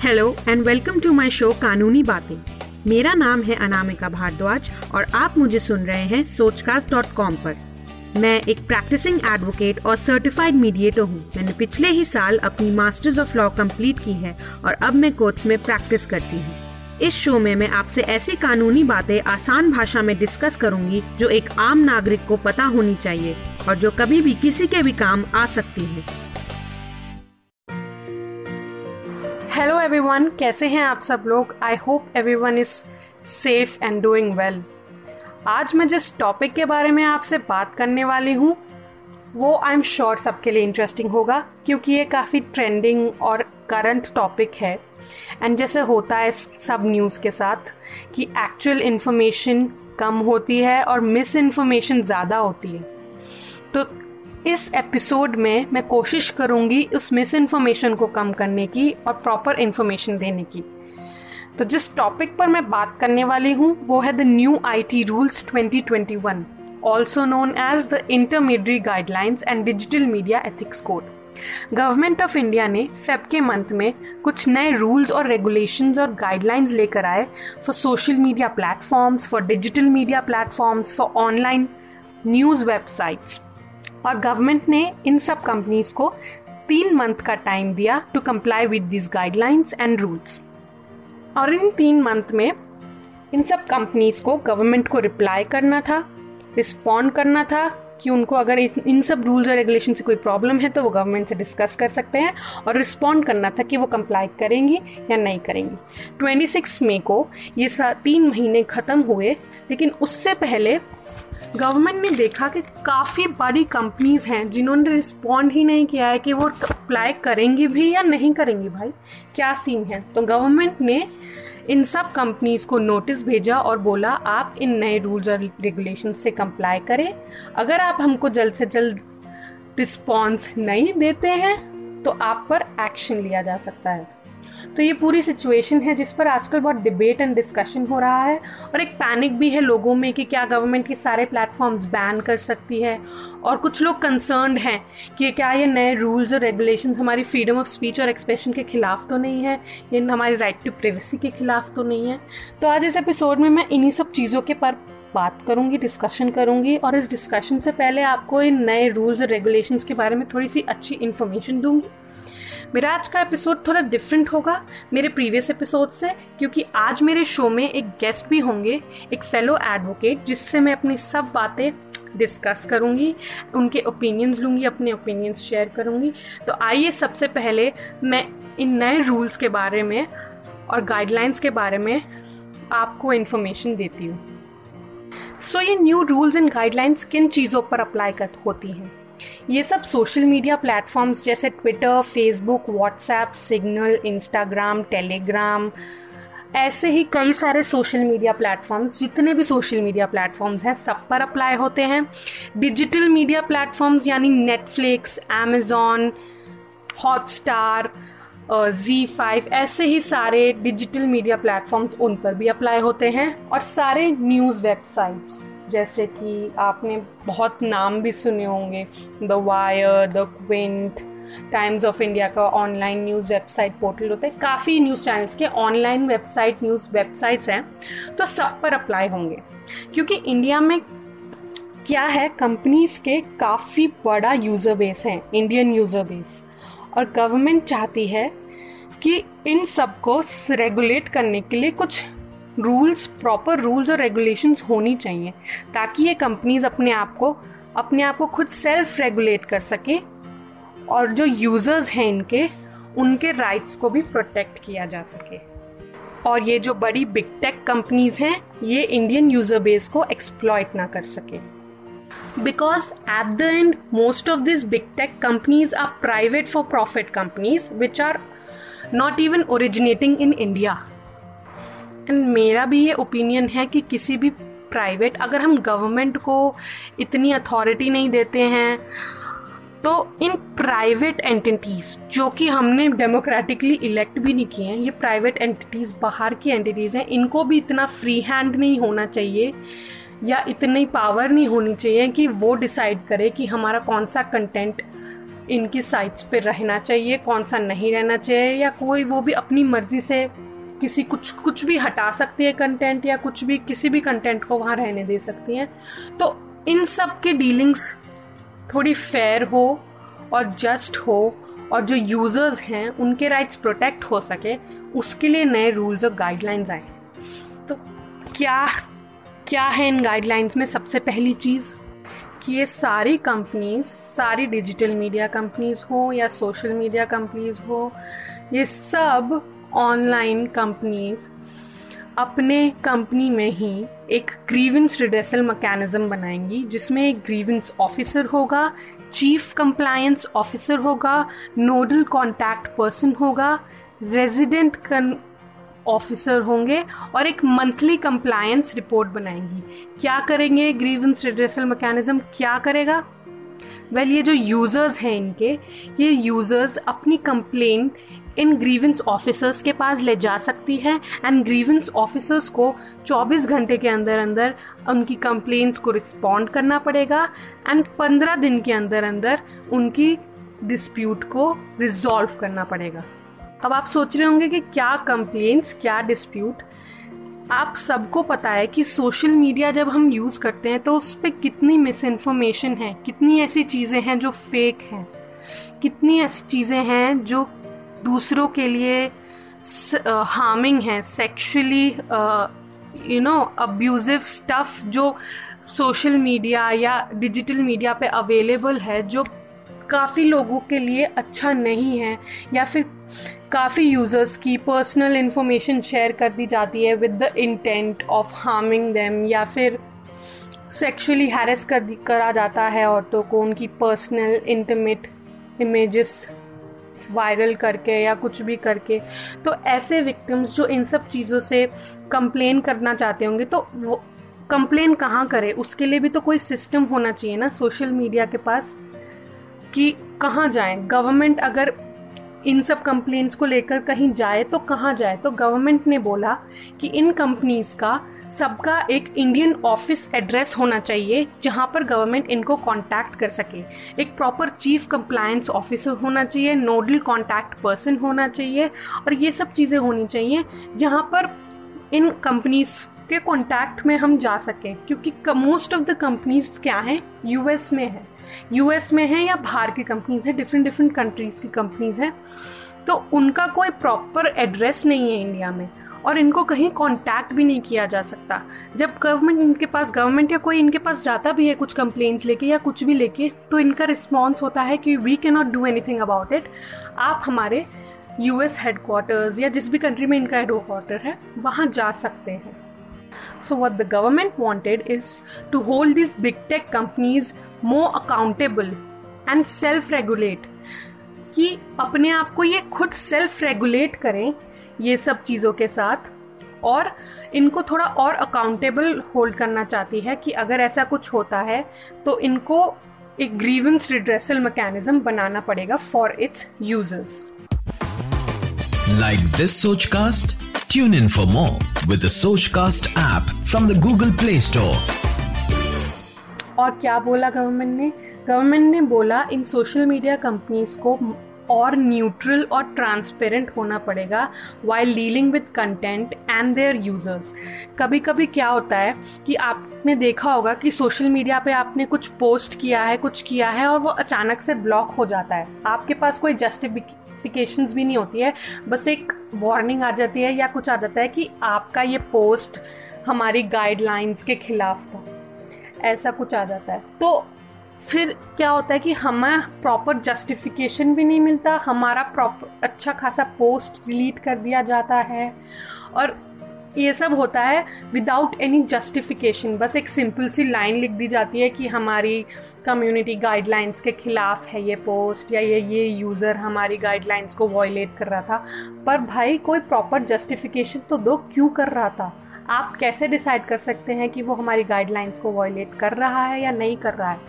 Hello and welcome to my show Kanooni Baatein मेरा नाम है अनामिका भारद्वाज और आप मुझे सुन रहे हैं सोचकास्ट डॉट कॉम पर। मैं एक प्रैक्टिसिंग एडवोकेट और सर्टिफाइड मीडिएटर हूँ। मैंने पिछले ही साल अपनी मास्टर्स ऑफ़ लॉ कंप्लीट की है और अब मैं कोर्ट्स में प्रैक्टिस करती हूँ। इस शो में मैं आपसे ऐसी कानूनी बातें आसान भाषा में डिस्कस करूँगी जो एक आम नागरिक को पता होनी चाहिए और जो कभी भी किसी के भी काम आ सकती है। हेलो एवरीवन कैसे हैं आप सब लोग? I hope everyone is safe and doing well आज मैं जिस टॉपिक के बारे में आपसे बात करने वाली हूँ, वो आई एम श्योर सबके लिए इंटरेस्टिंग होगा, क्योंकि ये काफ़ी ट्रेंडिंग और करंट टॉपिक है। एंड जैसे होता है सब न्यूज़ के साथ कि एक्चुअल इन्फॉर्मेशन कम होती है और मिस इन्फॉर्मेशन ज़्यादा होती है। तो इस एपिसोड में मैं कोशिश करूँगी उस मिस इन्फॉर्मेशन को कम करने की और प्रॉपर इन्फॉर्मेशन देने की। तो जिस टॉपिक पर मैं बात करने वाली हूँ, वो है the new I T rules 2021 also known as the intermediate guidelines and digital media ethics code government of India ने फेब के मंथ में कुछ नए रूल्स और रेगुलेशंस और गाइडलाइंस लेकर आए for social media platforms for digital media platforms for online news websites और गवर्नमेंट ने इन सब कंपनीज़ को तीन मंथ का टाइम दिया to comply with this guidelines and rules और इन तीन मंथ में इन सब कंपनीज़ को गवर्नमेंट को रिप्लाई करना था रिस्पॉन्ड करना था कि उनको अगर इन सब रूल्स और रेगुलेशन से कोई प्रॉब्लम है तो वो गवर्नमेंट से डिस्कस कर सकते हैं और रिस्पॉन्ड करना था कि वो कंप्लाई करेंगी या नहीं करेंगी। 26 मई को ये तीन महीने ख़त्म हुए, लेकिन उससे पहले गवर्नमेंट ने देखा कि काफ़ी बड़ी कंपनीज़ हैं जिन्होंने रिस्पॉन्ड ही नहीं किया है कि वो अप्लाई करेंगी भी या नहीं करेंगी भाई। क्या सीन है? तो गवर्नमेंट ने इन सब कंपनीज़ को नोटिस भेजा और बोला, आप इन नए रूल्स और रेगुलेशन से कंप्लाई करें। अगर आप हमको जल्द से जल्द रिस्पॉन्स नहीं देते हैं तो आप पर एक्शन लिया जा सकता है। तो ये पूरी सिचुएशन है जिस पर आजकल बहुत डिबेट एंड डिस्कशन हो रहा है और एक पैनिक भी है लोगों में कि क्या गवर्नमेंट के सारे प्लेटफॉर्म्स बैन कर सकती है और कुछ लोग कंसर्न हैं कि क्या ये नए रूल्स और रेगुलेशन हमारी फ्रीडम ऑफ़ स्पीच और एक्सप्रेशन के खिलाफ तो नहीं है, ये हमारी राइट टू प्राइवेसी के खिलाफ तो नहीं है। तो आज इस एपिसोड में मैं इन्हीं सब चीज़ों के पर बात करूँगी डिस्कशन करूँगी और इस डिस्कशन से पहले आपको इन नए रूल्स और रेगुलेशंस के बारे में थोड़ी सी अच्छी इन्फॉर्मेशन दूँगी। मेरा आज का एपिसोड थोड़ा डिफरेंट होगा मेरे प्रीवियस एपिसोड से क्योंकि आज मेरे शो में एक गेस्ट भी होंगे एक फेलो एडवोकेट जिससे मैं अपनी सब बातें डिस्कस करूँगी उनके ओपिनियंस लूँगी अपने ओपिनियंस शेयर करूँगी। तो आइए सबसे पहले मैं इन नए रूल्स के बारे में और गाइडलाइंस के बारे में आपको इन्फॉर्मेशन देती हूँ। सो so, ये न्यू रूल्स एंड गाइडलाइंस किन चीज़ों पर अप्लाई कर होती हैं? ये सब सोशल मीडिया प्लेटफॉर्म्स जैसे Twitter Facebook WhatsApp Signal Instagram Telegram ऐसे ही कई सारे सोशल मीडिया प्लेटफॉर्म्स जितने भी सोशल मीडिया प्लेटफॉर्म्स हैं, सब पर अप्लाई होते हैं। डिजिटल मीडिया प्लेटफॉर्म्स यानी Netflix Amazon Hotstar Zee five ऐसे ही सारे डिजिटल मीडिया प्लेटफॉर्म्स उन पर भी अप्लाई होते हैं और सारे न्यूज़ वेबसाइट्स जैसे कि आपने बहुत नाम भी सुने होंगे the Wire the Quint Times of India का ऑनलाइन न्यूज़ वेबसाइट पोर्टल होते हैं। काफ़ी न्यूज़ चैनल्स के ऑनलाइन वेबसाइट न्यूज़ वेबसाइट्स हैं तो सब पर अप्लाई होंगे। क्योंकि इंडिया में क्या है कंपनीज़ के काफ़ी बड़ा यूज़र बेस है इंडियन यूज़र बेस और गवर्नमेंट चाहती है कि इन सबको रेगुलेट करने के लिए कुछ रूल्स प्रॉपर रूल्स और रेगुलेशंस होनी चाहिए, ताकि ये कंपनीज़ अपने आप को, अपने आप को खुद सेल्फ रेगुलेट कर सके और जो यूज़र्स हैं इनके, उनके राइट्स को भी प्रोटेक्ट किया जा सके। और ये जो बड़ी बिग टेक कंपनीज़ हैं, ये इंडियन यूज़र बेस को एक्सप्लॉयट ना कर सके। Because at the end most of this big tech companies are private for profit companies which are not even originating in India and मेरा भी ये ओपिनियन है कि किसी भी प्राइवेट अगर हम गवर्नमेंट को इतनी अथॉरिटी नहीं देते हैं तो इन प्राइवेट एंटिटीज़ जो कि हमने डेमोक्रेटिकली इलेक्ट भी नहीं किए हैं, ये प्राइवेट एंटिटीज़ बाहर की एंटिटीज़ हैं, इनको भी इतना फ्री हैंड नहीं होना चाहिए, या इतनी पावर नहीं होनी चाहिए कि वो डिसाइड करे कि हमारा कौन सा कंटेंट इनकी साइट्स पे रहना चाहिए, कौन सा नहीं रहना चाहिए, या कोई वो भी अपनी मर्ज़ी से किसी कुछ कुछ भी हटा सकती है कंटेंट या कुछ भी किसी भी कंटेंट को वहाँ रहने दे सकती हैं। तो इन सब के डीलिंग्स थोड़ी फेयर हो और जस्ट हो और जो यूज़र्स हैं, उनके राइट्स प्रोटेक्ट हो सके, उसके लिए नए रूल्स और गाइडलाइंस आए। तो क्या क्या है इन गाइडलाइंस में सबसे पहली चीज़? कि ये सारी कंपनीज़ सारी डिजिटल मीडिया कंपनीज़ हो या सोशल मीडिया कंपनीज़ हो, ये सब ऑनलाइन कंपनीज़ अपने कंपनी में ही एक ग्रीवेंस रिडेसल मैकेनिज्म बनाएँगी जिसमें एक ग्रीवेंस ऑफिसर होगा चीफ कंप्लायंस ऑफिसर होगा नोडल कॉन्टैक्ट पर्सन होगा रेजिडेंट ऑफिसर होंगे और एक मंथली कंप्लायंस रिपोर्ट बनाएँगी। क्या करेंगे ग्रीवेंस रिड्रेसल मैकेनिज्म क्या करेगा? वेल well, ये जो यूज़र्स हैं इनके ये यूज़र्स अपनी कंप्लेन इन ग्रीवेंस ऑफिसर्स के पास ले जा सकती है एंड ग्रीवेंस ऑफिसर्स को 24 घंटे के अंदर अंदर उनकी कंप्लेंट्स को रिस्पॉन्ड करना पड़ेगा एंड 15 दिन के अंदर अंदर उनकी डिस्प्यूट को रिजॉल्व करना पड़ेगा। अब आप सोच रहे होंगे कि क्या कंप्लेंट्स क्या डिस्प्यूट आप सबको पता है कि सोशल मीडिया जब हम यूज़ करते हैं तो उस पर कितनी मिस इन्फॉर्मेशन है, कितनी ऐसी चीज़ें हैं जो फेक हैं, कितनी ऐसी चीज़ें हैं जो दूसरों के लिए हार्मिंग है sexually you know abusive stuff जो सोशल मीडिया या डिजिटल मीडिया पे अवेलेबल है, जो काफ़ी लोगों के लिए अच्छा नहीं है, या फिर काफ़ी यूज़र्स की पर्सनल इंफॉर्मेशन शेयर कर दी जाती है with the intent of harming them या फिर सेक्सुअली हैरेस कर करा जाता है औरतों को, उनकी पर्सनल इंटरमेट इमेजेस वायरल करके या कुछ भी करके तो ऐसे विक्टिम्स जो इन सब चीज़ों से कंप्लेन करना चाहते होंगे तो वो कंप्लेन कहाँ करें? उसके लिए भी तो कोई सिस्टम होना चाहिए ना सोशल मीडिया के पास कि कहाँ जाएँ? गवर्नमेंट अगर इन सब कंप्लेंट्स को लेकर कहीं जाए तो कहाँ जाए? तो गवर्नमेंट ने बोला कि इन कंपनीज़ का सबका एक इंडियन ऑफ़िस एड्रेस होना चाहिए, जहाँ पर गवर्नमेंट इनको कांटेक्ट कर सके। एक प्रॉपर चीफ कंप्लायंस ऑफिसर होना चाहिए नोडल कांटेक्ट पर्सन होना चाहिए और ये सब चीज़ें होनी चाहिए, जहाँ पर इन कंपनीज़ के कांटेक्ट में हम जा सकें, क्योंकि मोस्ट ऑफ़ द कंपनीज़ क्या हैं? यूएस में है। यूएस में है या बाहर की कंपनीज़ है डिफरेंट डिफरेंट कंट्रीज़ की कंपनीज़ हैं तो उनका कोई प्रॉपर एड्रेस नहीं है इंडिया में और इनको कहीं कांटेक्ट भी नहीं किया जा सकता। जब गवर्नमेंट इनके पास गवर्नमेंट या कोई इनके पास जाता भी है कुछ कंप्लेंट्स लेके या कुछ भी लेके तो इनका रिस्पॉन्स होता है कि we can not do anything about it आप हमारे यूएस हेडक्वार्टर्स या जिस भी कंट्री में इनका हेडक्वार्टर है, वहाँ जा सकते हैं। So, what the government wanted is to hold these big tech companies more accountable and self regulate कि अपने आप को ये खुद सेल्फ रेगुलेट करें ये सब चीज़ों के साथ और इनको थोड़ा और अकाउंटेबल होल्ड करना चाहती है कि अगर ऐसा कुछ होता है तो इनको एक ग्रीवेंस रिड्रेसल मैकेनिज्म बनाना पड़ेगा for its users like this Soch cast Tune in for more with the Sochcast app from the Google Play Store. और क्या बोला गवर्नमेंट ने? गवर्नमेंट ने बोला इन सोशल मीडिया कंपनीज़ को और न्यूट्रल और ट्रांसपेरेंट होना पड़ेगा while dealing with content and their users कभी कभी क्या होता है कि आपने देखा होगा कि सोशल मीडिया पे आपने कुछ पोस्ट किया है, कुछ किया है और वो अचानक से ब्लॉक हो जाता है। आपके पास कोई जस्टिफिक नोटिफिकेशंस भी नहीं होती है। बस एक वार्निंग आ जाती है या कुछ आ जाता है कि आपका ये पोस्ट हमारी गाइडलाइंस के खिलाफ था। ऐसा कुछ आ जाता है। तो फिर क्या होता है कि हमें प्रॉपर जस्टिफिकेशन भी नहीं मिलता। हमारा प्रॉपर अच्छा खासा पोस्ट डिलीट कर दिया जाता है। और ये सब होता है विदाउट एनी जस्टिफिकेशन बस एक सिंपल सी लाइन लिख दी जाती है कि हमारी कम्युनिटी गाइडलाइंस के खिलाफ है ये पोस्ट या ये ये यूज़र हमारी गाइडलाइंस को वॉयलेट कर रहा था। पर भाई, कोई प्रॉपर जस्टिफिकेशन तो दो, क्यों कर रहा था? आप कैसे डिसाइड कर सकते हैं कि वो हमारी गाइडलाइंस को वॉयलेट कर रहा है या नहीं कर रहा है?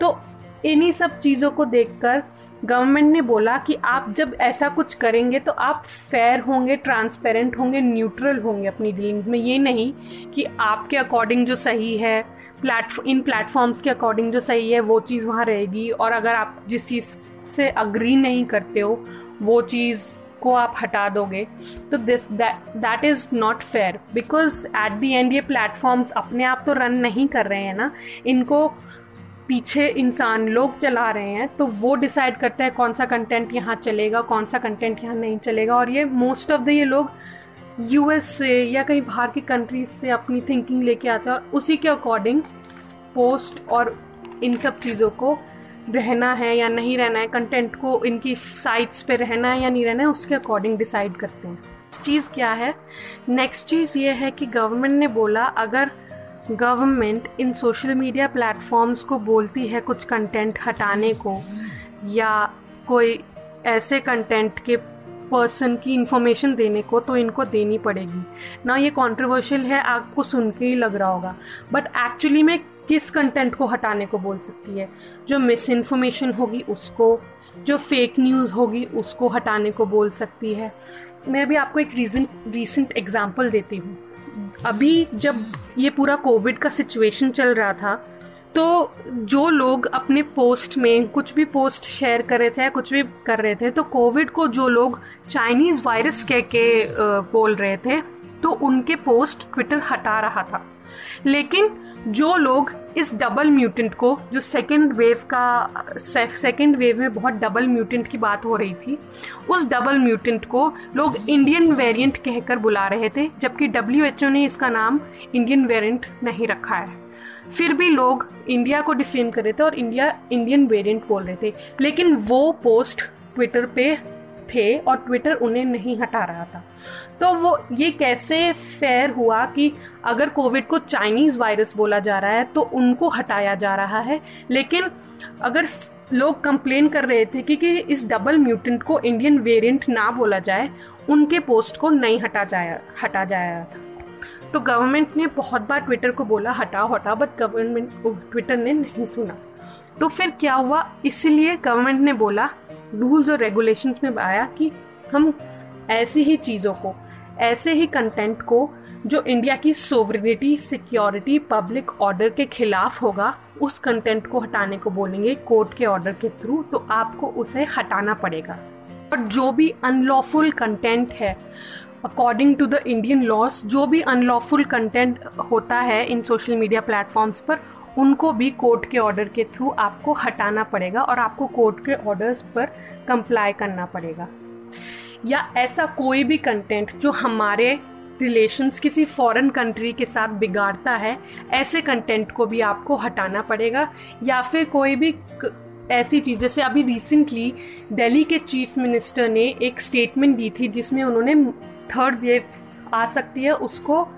तो इन्हीं सब चीज़ों को देखकर गवर्नमेंट ने बोला कि आप जब ऐसा कुछ करेंगे तो आप फेयर होंगे ट्रांसपेरेंट होंगे न्यूट्रल होंगे अपनी डीलिंग्स में। ये नहीं कि आपके अकॉर्डिंग जो सही है प्लेटफॉर्म इन प्लेटफॉर्म्स के अकॉर्डिंग जो सही है, वो चीज़ वहाँ रहेगी और अगर आप जिस चीज़ से अग्री नहीं करते हो, वो चीज़ को आप हटा दोगे तो this that is not fair because at the end ये प्लेटफॉर्म्स अपने आप तो रन नहीं कर रहे हैं ना, इनको पीछे इंसान लोग चला रहे हैं तो वो डिसाइड करते हैं कौन सा कंटेंट यहाँ चलेगा, कौन सा कंटेंट यहाँ नहीं चलेगा। और ये मोस्ट ऑफ़ द ये लोग यूएस से या कहीं बाहर की कंट्रीज़ से अपनी थिंकिंग लेके आते हैं और उसी के अकॉर्डिंग पोस्ट और इन सब चीज़ों को रहना है या नहीं रहना है कंटेंट को इनकी साइट्स पे रहना है या नहीं रहना है, उसके अकॉर्डिंग डिसाइड करते हैं। चीज़ क्या है? नेक्स्ट चीज़ ये है कि गवर्नमेंट ने बोला, अगर गवर्नमेंट इन सोशल मीडिया प्लेटफॉर्म्स को बोलती है कुछ कंटेंट हटाने को, या कोई ऐसे कंटेंट के पर्सन की इंफॉर्मेशन देने को तो इनको देनी पड़ेगी। ना ये कंट्रोवर्शियल है, आपको सुन के ही लग रहा होगा। बट एक्चुअली में किस कंटेंट को हटाने को बोल सकती है? जो मिस इन्फॉर्मेशन होगी उसको, जो फेक न्यूज़ होगी उसको हटाने को बोल सकती है। मैं अभी आपको एक रीजन रिसेंट एग्ज़ाम्पल देती हूँ। अभी जब ये पूरा कोविड का सिचुएशन चल रहा था तो जो लोग अपने पोस्ट में कुछ भी पोस्ट शेयर कर रहे थे कुछ भी कर रहे थे तो कोविड को जो लोग चाइनीज़ वायरस कह के बोल रहे थे तो उनके पोस्ट ट्विटर हटा रहा था। लेकिन जो लोग इस डबल म्यूटेंट को, जो सेकेंड वेव का सेकेंड वेव में बहुत डबल म्यूटेंट की बात हो रही थी, उस डबल म्यूटेंट को लोग इंडियन वेरिएंट कहकर बुला रहे थे, जबकि डब्ल्यूएचओ ने इसका नाम इंडियन वेरिएंट नहीं रखा है। फिर भी लोग इंडिया को डिफेम कर रहे थे और इंडिया इंडियन वेरिएंट बोल रहे थे। लेकिन वो पोस्ट ट्विटर पे थे और ट्विटर उन्हें नहीं हटा रहा था। तो वो ये कैसे फेयर हुआ कि अगर कोविड को चाइनीज़ वायरस बोला जा रहा है तो उनको हटाया जा रहा है? लेकिन अगर लोग कंप्लेन कर रहे थे कि, कि इस डबल म्यूटेंट को इंडियन वेरिएंट ना बोला जाए उनके पोस्ट को नहीं हटा जाया हटा जाया था। तो गवर्नमेंट ने बहुत बार ट्विटर को बोला हटाओ हटाओ बट गवर्नमेंट ट्विटर ने नहीं सुना। तो फिर क्या हुआ? इसीलिए गवर्नमेंट ने बोला रूल्स और रेगुलेशंस में आया कि हम ऐसी ही चीज़ों को, ऐसे ही कंटेंट को जो इंडिया की सोवरिटी सिक्योरिटी पब्लिक ऑर्डर के खिलाफ होगा, उस कंटेंट को हटाने को बोलेंगे कोर्ट के ऑर्डर के थ्रू तो आपको उसे हटाना पड़ेगा। और जो भी अनलॉफुल कंटेंट है according to the Indian laws जो भी अनलॉफुल कंटेंट होता है इन सोशल मीडिया प्लेटफॉर्म्स पर उनको भी कोर्ट के ऑर्डर के थ्रू आपको हटाना पड़ेगा और आपको कोर्ट के ऑर्डर्स पर कंप्लाई करना पड़ेगा। या ऐसा कोई भी कंटेंट जो हमारे रिलेशंस किसी फॉरेन कंट्री के साथ बिगाड़ता है, ऐसे कंटेंट को भी आपको हटाना पड़ेगा। या फिर कोई भी ऐसी चीज़, जैसे अभी रिसेंटली दिल्ली के चीफ मिनिस्टर ने एक स्टेटमेंट दी थी जिसमें उन्होंने थर्ड वेव आ सकती है, उसको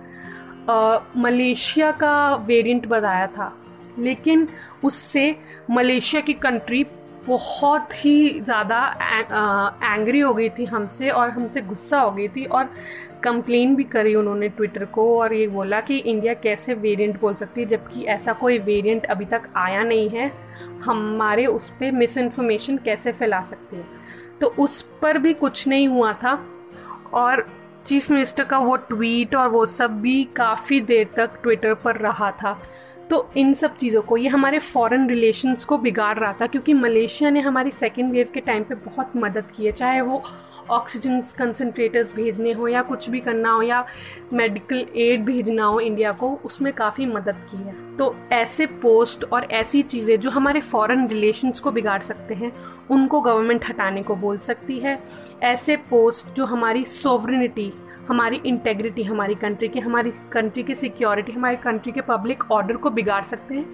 मलेशिया का वेरिएंट बताया था। लेकिन उससे मलेशिया की कंट्री बहुत ही ज़्यादा एंग्री हो गई थी हमसे और हमसे गुस्सा हो गई थी और कंप्लेन भी करी उन्होंने ट्विटर को और ये बोला कि इंडिया कैसे वेरिएंट बोल सकती है, जबकि ऐसा कोई वेरिएंट अभी तक आया नहीं है। हमारे उस पर मिस इन्फॉर्मेशन कैसे फैला सकती है? तो उस पर भी कुछ नहीं हुआ था और चीफ मिनिस्टर का वो ट्वीट और वो सब भी काफ़ी देर तक ट्विटर पर रहा था। तो इन सब चीज़ों को, ये हमारे फॉरेन रिलेशंस को बिगाड़ रहा था, क्योंकि मलेशिया ने हमारी सेकेंड वेव के टाइम पे बहुत मदद की है, चाहे वो ऑक्सीजन कंसनट्रेटर्स भेजने हो या कुछ भी करना हो, या मेडिकल एड भेजना हो इंडिया को, उसमें काफ़ी मदद की है। तो ऐसे पोस्ट और ऐसी चीज़ें जो हमारे फॉरेन रिलेशंस को बिगाड़ सकते हैं, उनको गवर्नमेंट हटाने को बोल सकती है। ऐसे पोस्ट जो हमारी सोवरिनिटी हमारी इंटेग्रिटी हमारी कंट्री की, हमारी कंट्री की सिक्योरिटी हमारी कंट्री के पब्लिक ऑर्डर को बिगाड़ सकते हैं।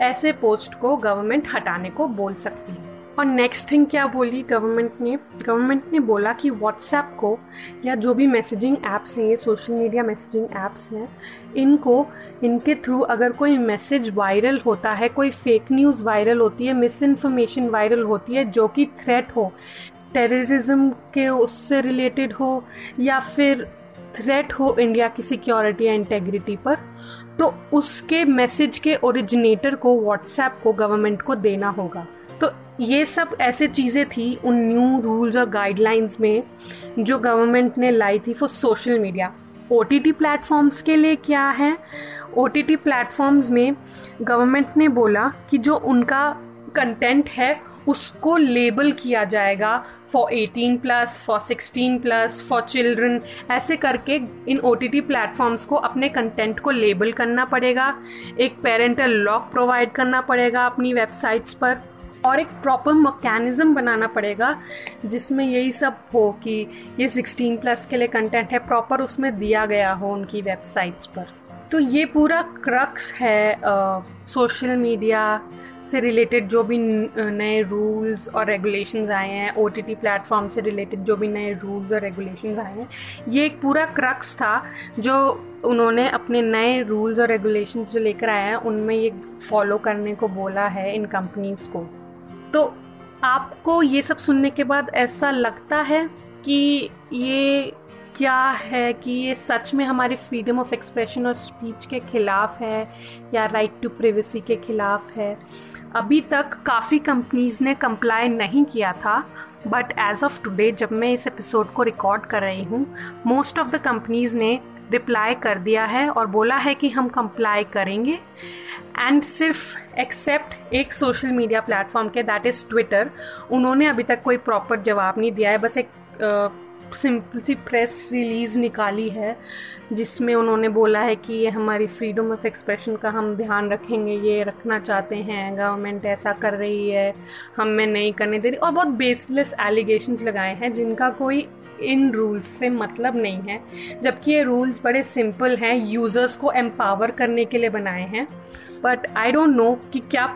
ऐसे पोस्ट को गवर्नमेंट हटाने को बोल सकती है। और नेक्स्ट थिंग क्या बोली गवर्नमेंट ने? गवर्नमेंट ने बोला कि व्हाट्सएप को या जो भी मैसेजिंग ऐप्स हैं, ये सोशल मीडिया मैसेजिंग ऐप्स हैं, इनको, इनके थ्रू अगर कोई मैसेज वायरल होता है, कोई फेक न्यूज़ वायरल होती है मिस इन्फॉर्मेशन वायरल होती है, जो कि थ्रेट हो टेररिज्म के उससे रिलेटेड हो या फिर थ्रेट हो इंडिया की सिक्योरिटी या इंटेग्रिटी पर तो उसके मैसेज के ओरिजिनेटर को व्हाट्सएप को गवर्नमेंट को देना होगा। तो ये सब ऐसे चीज़ें थी उन न्यू रूल्स और गाइडलाइंस में जो गवर्नमेंट ने लाई थी for social media O T T platforms के लिए क्या है? ओ टी टी प्लेटफॉर्म्स में गवर्नमेंट ने बोला कि जो उनका कंटेंट है उसको लेबल किया जाएगा for 18 plus for 16 plus for children ऐसे करके इन ओ टी प्लेटफॉर्म्स को अपने कंटेंट को लेबल करना पड़ेगा, एक पेरेंटल लॉक प्रोवाइड करना पड़ेगा अपनी वेबसाइट्स पर, और एक प्रॉपर मकैनिज़म बनाना पड़ेगा, जिसमें यही सब हो कि ये 16 प्लस के लिए कंटेंट है प्रॉपर उसमें दिया गया हो उनकी वेबसाइट्स पर। तो ये पूरा क्रक्स है सोशल मीडिया से रिलेटेड जो भी नए रूल्स और रेगुलेशंस आए हैं ओ टी टी प्लेटफॉर्म से रिलेटेड जो भी नए रूल्स और रेगुलेशंस आए हैं, ये एक पूरा क्रक्स था जो उन्होंने अपने नए रूल्स और रेगुलेशंस जो लेकर आए हैं, उनमें ये फॉलो करने को बोला है इन कंपनीज़ को। तो आपको ये सब सुनने के बाद ऐसा लगता है कि ये क्या है कि ये सच में हमारी फ्रीडम ऑफ़ एक्सप्रेशन और स्पीच के खिलाफ है या राइट टू प्रिवेसी के खिलाफ है? अभी तक काफ़ी कंपनीज़ ने कंप्लाई नहीं किया था बट एज ऑफ़ टुडे जब मैं इस एपिसोड को रिकॉर्ड कर रही हूँ मोस्ट ऑफ़ द कंपनीज़ ने रिप्लाई कर दिया है और बोला है कि हम कंप्लाई करेंगे। एंड सिर्फ़ एक्सेप्ट एक सोशल मीडिया प्लेटफॉर्म के दैट इज़ ट्विटर उन्होंने अभी तक कोई प्रॉपर जवाब नहीं दिया है। बस एक सिंपल सी प्रेस रिलीज़ निकाली है, जिसमें उन्होंने बोला है कि ये हमारी फ्रीडम ऑफ़ एक्सप्रेशन का हम ध्यान रखेंगे, ये रखना चाहते हैं गवर्नमेंट ऐसा कर रही है, हमें नहीं करने दे रही। और बहुत बेसलेस एलिगेशंस लगाए हैं, जिनका कोई इन रूल्स से मतलब नहीं है, जबकि ये रूल्स बड़े सिंपल हैं यूज़र्स को एम्पावर करने के लिए बनाए हैं। बट आई डोंट नो कि क्या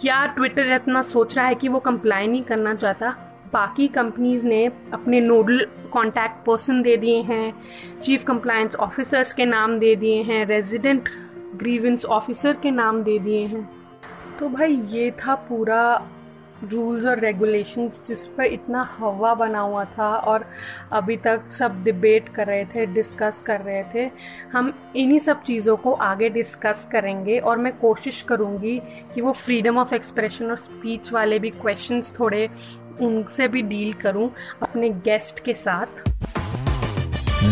क्या ट्विटर इतना सोच रहा है कि वो कंप्लाई नहीं करना चाहता। बाकी कंपनीज़ ने अपने नोडल कॉन्टैक्ट पर्सन दे दिए हैं चीफ कंप्लायंस ऑफिसर्स के नाम दे दिए हैं रेजिडेंट ग्रीवेंस ऑफिसर के नाम दे दिए हैं। तो भाई, ये था पूरा रूल्स और रेगुलेशंस जिस पर इतना हवा बना हुआ था और अभी तक सब डिबेट कर रहे थे डिस्कस कर रहे थे। हम इन्हीं सब चीज़ों को आगे डिस्कस करेंगे और मैं कोशिश करूँगी कि वो फ्रीडम ऑफ़ एक्सप्रेशन और स्पीच वाले भी क्वेश्चंस थोड़े उनसे भी डील करूँ अपने गेस्ट के साथ।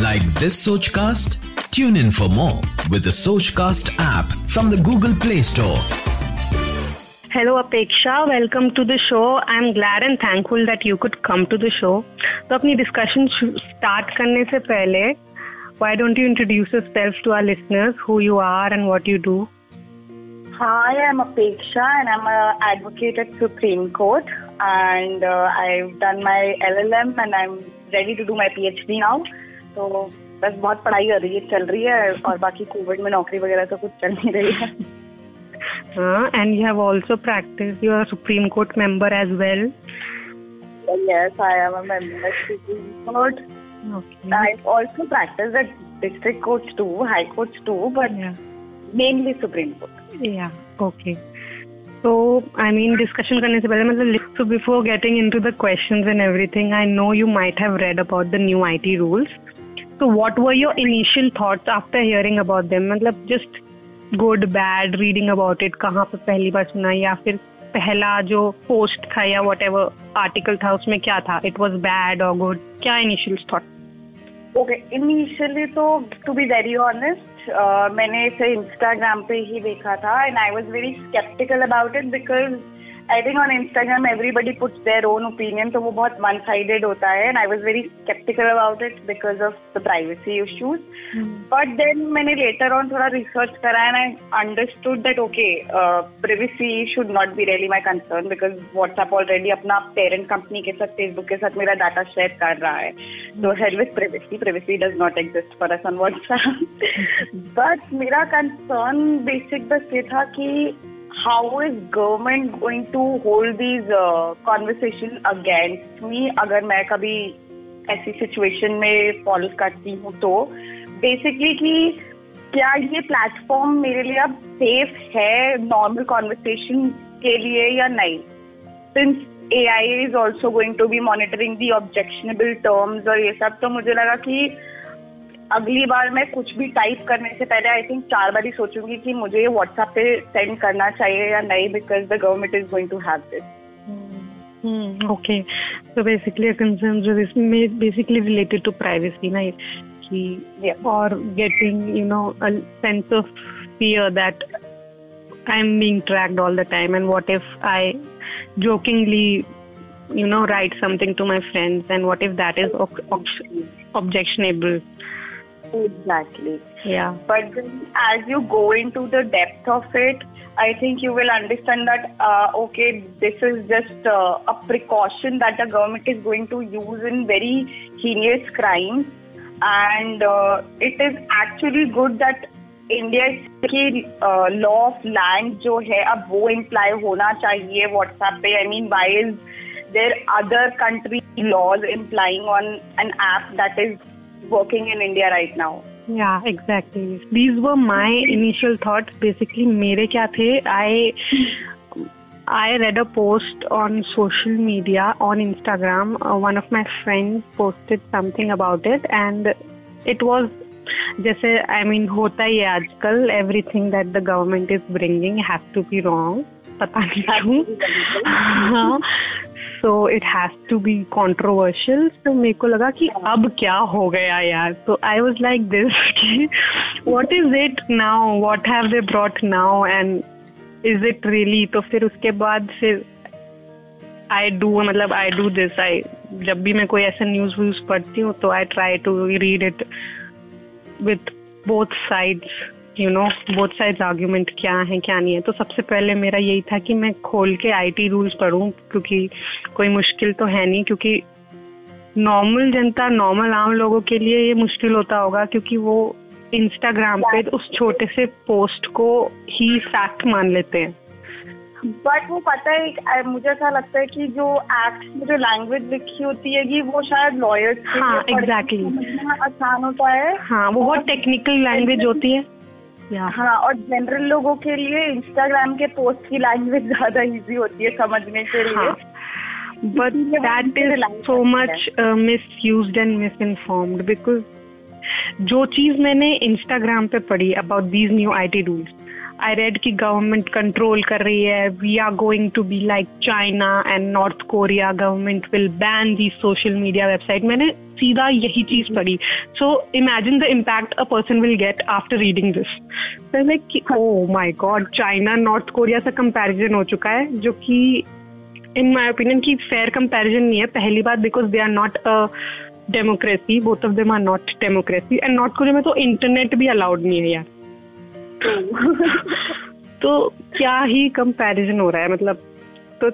Like this Soch cast tune in for more with Soch cast app from the Google Play Store hello Apeksha welcome to the show I am glad and thankful that you could come to the show तो अपनी discussion start करने से पहले why don't you introduce yourself to our listeners who you are and what you do hi I am Apeksha and I am advocate at Supreme Court and uh, I've done my LLM and I'm ready to do my PhD now. तो बस बहुत पढ़ाई कर रही है चल रही है और बाकी कोविड में नौकरी वगैरह तो कुछ चल नहीं रही है Uh, and you have also practiced. You are a Supreme Court member as well. Yes, I am a member of Supreme Court. Okay. I've also practiced at district courts too, high courts too, but yeah. mainly Supreme Court. Yeah. Okay. तो I mean discussion करने से पहले मतलब so before getting into the questions and everything I know you might have read about the new IT rules तो what were your initial thoughts after hearing about them मतलब just good bad reading about it कहाँ पर पहली बार सुना? या फिर पहला जो पोस्ट था या वट एवर आर्टिकल था, उसमें क्या था? इट वॉज़ बैड और गुड क्या इनिशियल थॉट ओके इनिशियली तो टू बी वेरी ऑनेस्ट मैंने इसे इंस्टाग्राम पे ही देखा था and I was very sceptical about it because I think on Instagram everybody puts their own opinion तो वो बहुत वन साइडेड होता है and I was very sceptical about it because of the privacy issues but then मैंने later on थोड़ा research करा and I understood that okay privacy should not be really my concern because WhatsApp already अपना parent company के साथ Facebook के साथ मेरा data share कर रहा है. तो hell with privacy privacy does not exist for us on WhatsApp but मेरा कंसर्न बेसिक बस ये था कि how is government going to hold these uh, conversation against me? अगर मैं कभी ऐसी सिचुएशन में फॉलो करती हूँ तो बेसिकली कि क्या ये प्लेटफॉर्म मेरे लिए अब सेफ़ है नॉर्मल कॉन्वर्सेशन के लिए या नहीं? Since A I is also going to be monitoring the objectionable terms और ये सब तो मुझे लगा कि अगली बार मैं कुछ भी टाइप करने से पहले आई थिंक चार बार ही सोचूँगी कि मुझे ये व्हाट्सएप पे सेंड करना चाहिए या नहीं because the government is going to have this okay so basically concern जो बेसिकली रिलेटेड टू प्राइवेसी ना कि और getting you know a sense of fear that I am being tracked all the time and what if I jokingly you know write something to my friends and what if that is objectionable Exactly. Yeah. But then as you go into the depth of it, I think you will understand that, uh, okay, this is just uh, a precaution that the government is going to use in very heinous crimes. And uh, it is actually good that India की law of land जो है अब वो imply होना चाहिए WhatsApp पे I mean why is there other country laws implying on an app that is working in India right now. Yeah, exactly. These were my initial thoughts. Basically, मेरे क्या थे? I I read a post on social media on Instagram. Uh, one of my friends posted something about it, and it was जैसे I mean होता ही है आजकल everything that the government is bringing have to be wrong पता नहीं क्यों हाँ so it has to be controversial तो मेरे को लगा कि अब क्या हो गया यार? तो आई वॉज़ लाइक दिस कि what is it now what have they brought now and is it really तो फिर उसके बाद फिर आई डू मतलब आई डू दिस आई जब भी मैं कोई ऐसा न्यूज़ व्यूज़ पढ़ती हूँ तो I try to read it with both sides you know both side argument क्या है क्या नहीं है। तो सबसे पहले मेरा यही था कि मैं खोल के आईटी रूल्स पढ़ूं क्योंकि कोई मुश्किल तो है नहीं क्योंकि नॉर्मल जनता नॉर्मल आम लोगों के लिए ये मुश्किल होता होगा क्योंकि वो इंस्टाग्राम पे उस छोटे से पोस्ट को ही फैक्ट मान लेते हैं। बट वो पता है मुझे ऐसा लगता है कि जो एक्ट में जो लैंग्वेज लिखी होती है कि वो शायद लॉयर्स हाँ एग्जैक्टली exactly. आसान होता है। हाँ वो बहुत टेक्निकल लैंग्वेज होती है। हाँ और जनरल लोगों के लिए इंस्टाग्राम के पोस्ट की लैंग्वेज ज़्यादा इजी होती है समझने के लिए। But that is so much misuse and misinformed because जो चीज़ मैंने इंस्टाग्राम पे पढ़ी about these new I T rules I read की गवर्नमेंट कंट्रोल कर रही है we are going to be like China and North Korea government will ban the social media website मैंने सीधा यही चीज़ पढ़ी so imagine the impact a person will get after reading this like oh my God China North Korea से comparison हो चुका है, जो कि इन माई ओपिनियन की फेयर कंपेरिजन नहीं है। पहली बात because they are not a democracy both of them are not democracy and North Korea में तो इंटरनेट भी अलाउड नहीं है यार। तो क्या ही कंपैरिजन हो रहा है मतलब तो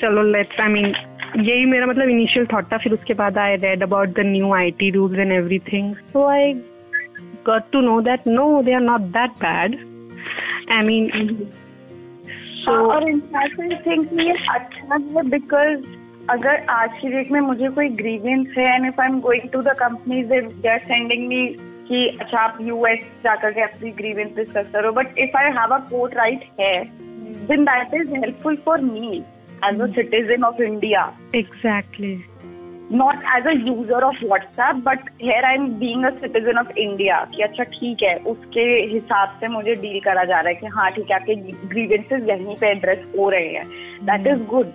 चलो लेट्स आई मीन यही मेरा मतलब इनिशियल थॉट था, फिर उसके बाद I read about the new IT rules and everything so I got to know no, they are not that bad. I mean, so और आई ये अच्छा है बिकॉज़ अगर आज की डेट में मुझे कोई ग्रीवियंस है and if I am going to the companies they are sending me कि अच्छा आप यूएस जाकर के अपनी ग्रीवेंस डिस्कस करो. But if I have a court right है then that is helpful for me a citizen of India exactly not as a user of WhatsApp but here I am being a citizen of India कि अच्छा ठीक है उसके हिसाब से मुझे deal करा जा रहा है कि हाँ ठीक है आपके ग्रीवेंसेस यहीं पे एड्रेस हो रहे हैं। That is good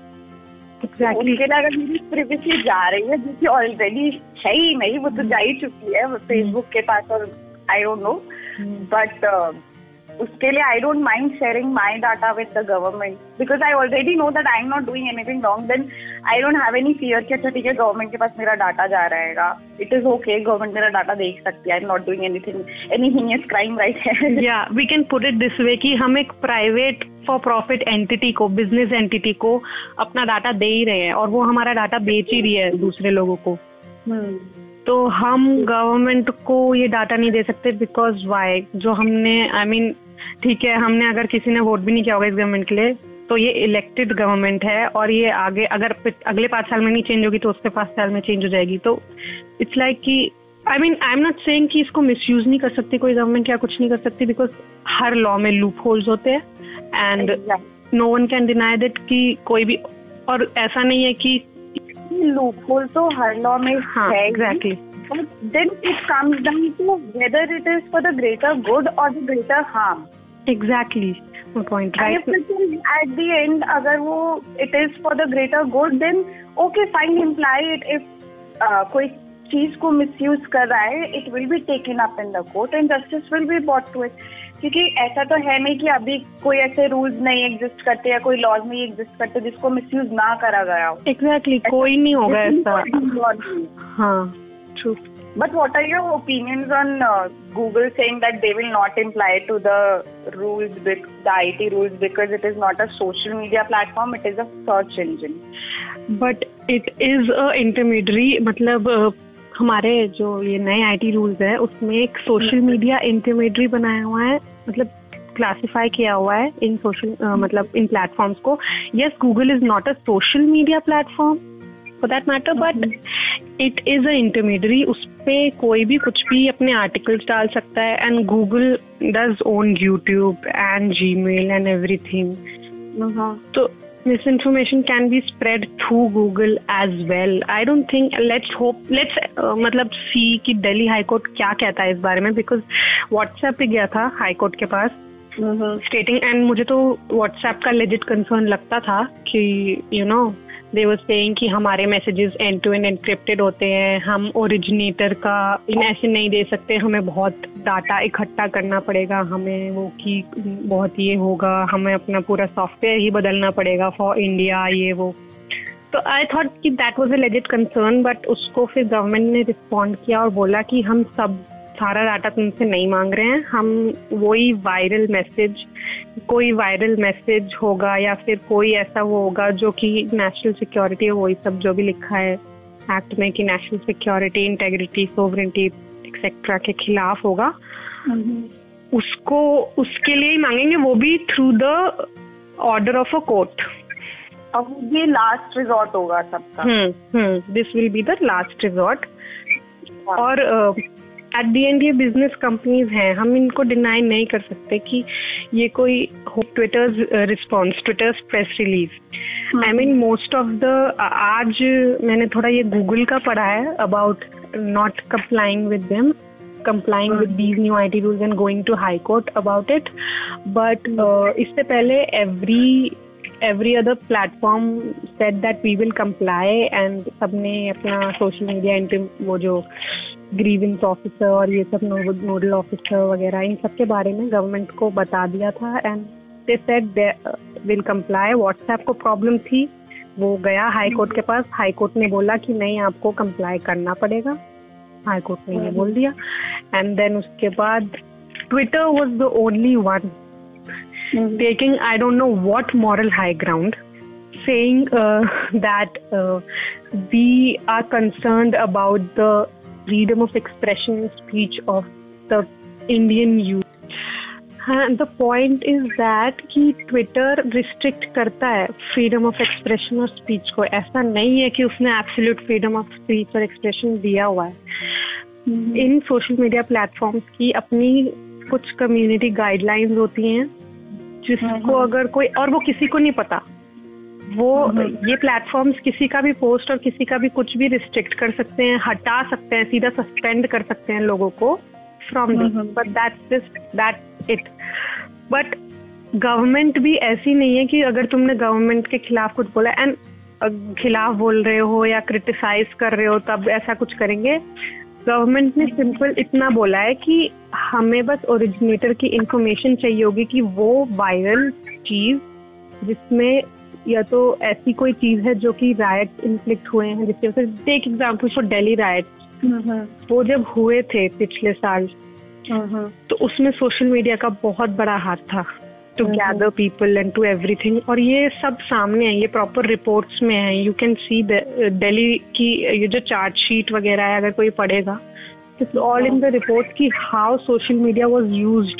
exactly. उसके लिए अगर मेरी प्रिवेसी जा रही है जो कि ऑलरेडी है ही नहीं वो तो जा ही चुकी है फेसबुक के पास और आई डोंट नो बट उसके लिए I don't mind sharing my data with the government because I already know that I am not doing anything wrong then I don't have any fear कि अच्छा ठीक है government के पास मेरा data जा रहेगा. इट इज़ ओके गवर्नमेंट मेरा data देख सकती है. I am not doing anything any heinous crime right या we can put it this way कि हम एक प्राइवेट फॉर प्रॉफिट एंटिटी को बिज़नेस एंटिटी को अपना डाटा दे ही रहे हैं और वो हमारा डाटा बेच ही रही है दूसरे लोगों को। Hmm. तो हम गवर्नमेंट को ये डाटा नहीं दे सकते बिकॉज़ वाई जो हमने आई मीन ठीक है हमने अगर किसी ने वोट भी नहीं किया होगा इस गवर्नमेंट के लिए तो ये इलेक्टेड गवर्नमेंट है और ये आगे अगर अगले पाँच साल में नहीं चेंज होगी तो उसके पाँच साल में चेंज हो जाएगी। तो इट्स लाइक like कि I mean I am not saying कि इसको मिसयूज नहीं कर सकती कोई गवर्नमेंट या कुछ नहीं कर सकती बिकॉज़ हर लॉ में लूप होल्स होते हैं and no one can deny that कि कोई भी और ऐसा नहीं है कि लूप होल तो हर लॉ में हाँ exactly then it comes down to whether it is for the greater good or the greater harm. Exactly. Point, right? At the end, अगर वो it is for the greater good, then okay, fine, imply it. If uh, कोई चीज़ को misuse कर रहा है, it will be taken up in the court and justice will be brought to it. क्योंकि ऐसा तो है नहीं कि अभी कोई ऐसे रूल्स नहीं एग्जिस्ट करते या कोई लॉज नहीं एग्जिस्ट करते जिसको मिसयूज ना करा गया हो एग्जैक्टली exactly, कोई नहीं होगा ऐसा हाँ true But what are your opinions on uh, Google saying that they will not imply to the rules, the IT rules, because it is not a social media platform, it is a search engine. But it is a intermediary, मतलब uh, हमारे जो ये नए IT rules है उसमें एक social media intermediary बनाया हुआ है मतलब क्लासिफाई किया हुआ है इन सोशल मतलब इन प्लेटफॉर्म्स को yes Google is not a social media platform for that matter but it is a intermediary उस पर कोई भी कुछ भी अपने आर्टिकल्स डाल सकता है and Google does own YouTube and Gmail and everything तो misinformation can be spread through Google as well. I don't think let's hope let's uh, मतलब सी कि दिल्ली हाई कोर्ट क्या कहता है इस बारे में बिकॉज़ व्हाट्सएप पे गया था हाई कोर्ट के पास स्टेटिंग mm-hmm. एंड मुझे तो व्हाट्सएप का लेजिट कंसर्न लगता था कि you know they were saying कि हमारे messages end to end encrypted होते हैं। हम ओरिजिनेटर का इन ऐसे नहीं दे सकते। हमें बहुत डाटा इकट्ठा करना पड़ेगा। हमें वो कि बहुत ये होगा। हमें अपना पूरा सॉफ्टवेयर ही बदलना पड़ेगा फॉर इंडिया ये वो। तो आई थॉट कि that was a legit concern but उसको फिर गवर्नमेंट ने रिस्पॉन्ड किया और बोला कि हम सब सारा डाटा तुमसे नहीं मांग रहे हैं। हम वही वायरल मैसेज कोई वायरल मैसेज होगा या फिर कोई ऐसा वो होगा जो कि नेशनल सिक्योरिटी है वही सब जो भी लिखा है एक्ट में कि national security integrity sovereignty etcetera के खिलाफ होगा। उसको उसके लिए ही मांगेंगे वो भी through the order of a court अब ये लास्ट रिजॉर्ट होगा सबका। This will be the last resort और एट दी एंड ये बिज़नेस कंपनीज़ हैं। हम इनको डिनाई नहीं कर सकते कि ये कोई हो Twitter's response Twitter's press release I mean most of the आज मैंने थोड़ा ये गूगल का पढ़ा है about not complying with them complying with these new I T rules and going to high court about it but इससे पहले every every other platform said that we will comply and सबने अपना social media वो जो uh, grievance officer और ये सब nodal officer वगैरह इन सब के बारे में गवर्नमेंट को बता दिया था and they said will comply WhatsApp को प्रॉब्लम थी वो गया हाई कोर्ट के पास हाई कोर्ट ने बोला कि नहीं आपको कंप्लाई करना पड़ेगा। हाई कोर्ट ने ये बोल दिया। एंड देन उसके बाद Twitter was the only one taking I don't know what moral high ground saying uh, that uh, we are concerned about the freedom of expression and speech of the Indian youth. And the point is that कि Twitter restrict करता है freedom of expression और speech को ऐसा नहीं है कि उसने एब्सोल्यूट फ्रीडम ऑफ़ स्पीच और एक्सप्रेशन दिया हुआ है mm-hmm. इन सोशल मीडिया प्लेटफॉर्म्स की अपनी कुछ कम्युनिटी गाइडलाइंस होती हैं जिसको mm-hmm. अगर कोई और वो किसी को नहीं पता वो हम्म। ये प्लेटफॉर्म्स किसी का भी पोस्ट और किसी का भी कुछ भी रिस्ट्रिक्ट कर सकते हैं हटा सकते हैं सीधा सस्पेंड कर सकते हैं लोगों को from but that that it but government भी ऐसी नहीं है कि अगर तुमने गवर्नमेंट के खिलाफ कुछ बोला एंड खिलाफ बोल रहे हो या क्रिटिसाइज कर रहे हो तब ऐसा कुछ करेंगे। गवर्नमेंट ने सिंपल इतना बोला है कि हमें बस ओरिजिनेटर की इंफॉर्मेशन चाहिए होगी कि वो वायरल चीज़ जिसमें या तो ऐसी कोई चीज़ है जो कि रायट इन्फ्लिक्ट हुए हैं जिसके वजह से take example for Delhi riot वो जब हुए थे पिछले साल तो उसमें सोशल मीडिया का बहुत बड़ा हाथ था to gather people and to everything और ये सब सामने है ये प्रॉपर रिपोर्ट्स में है. यू कैन सी दिल्ली की ये जो चार्ज शीट वगैरह है अगर कोई पढ़ेगा it's all in the report की how social media was use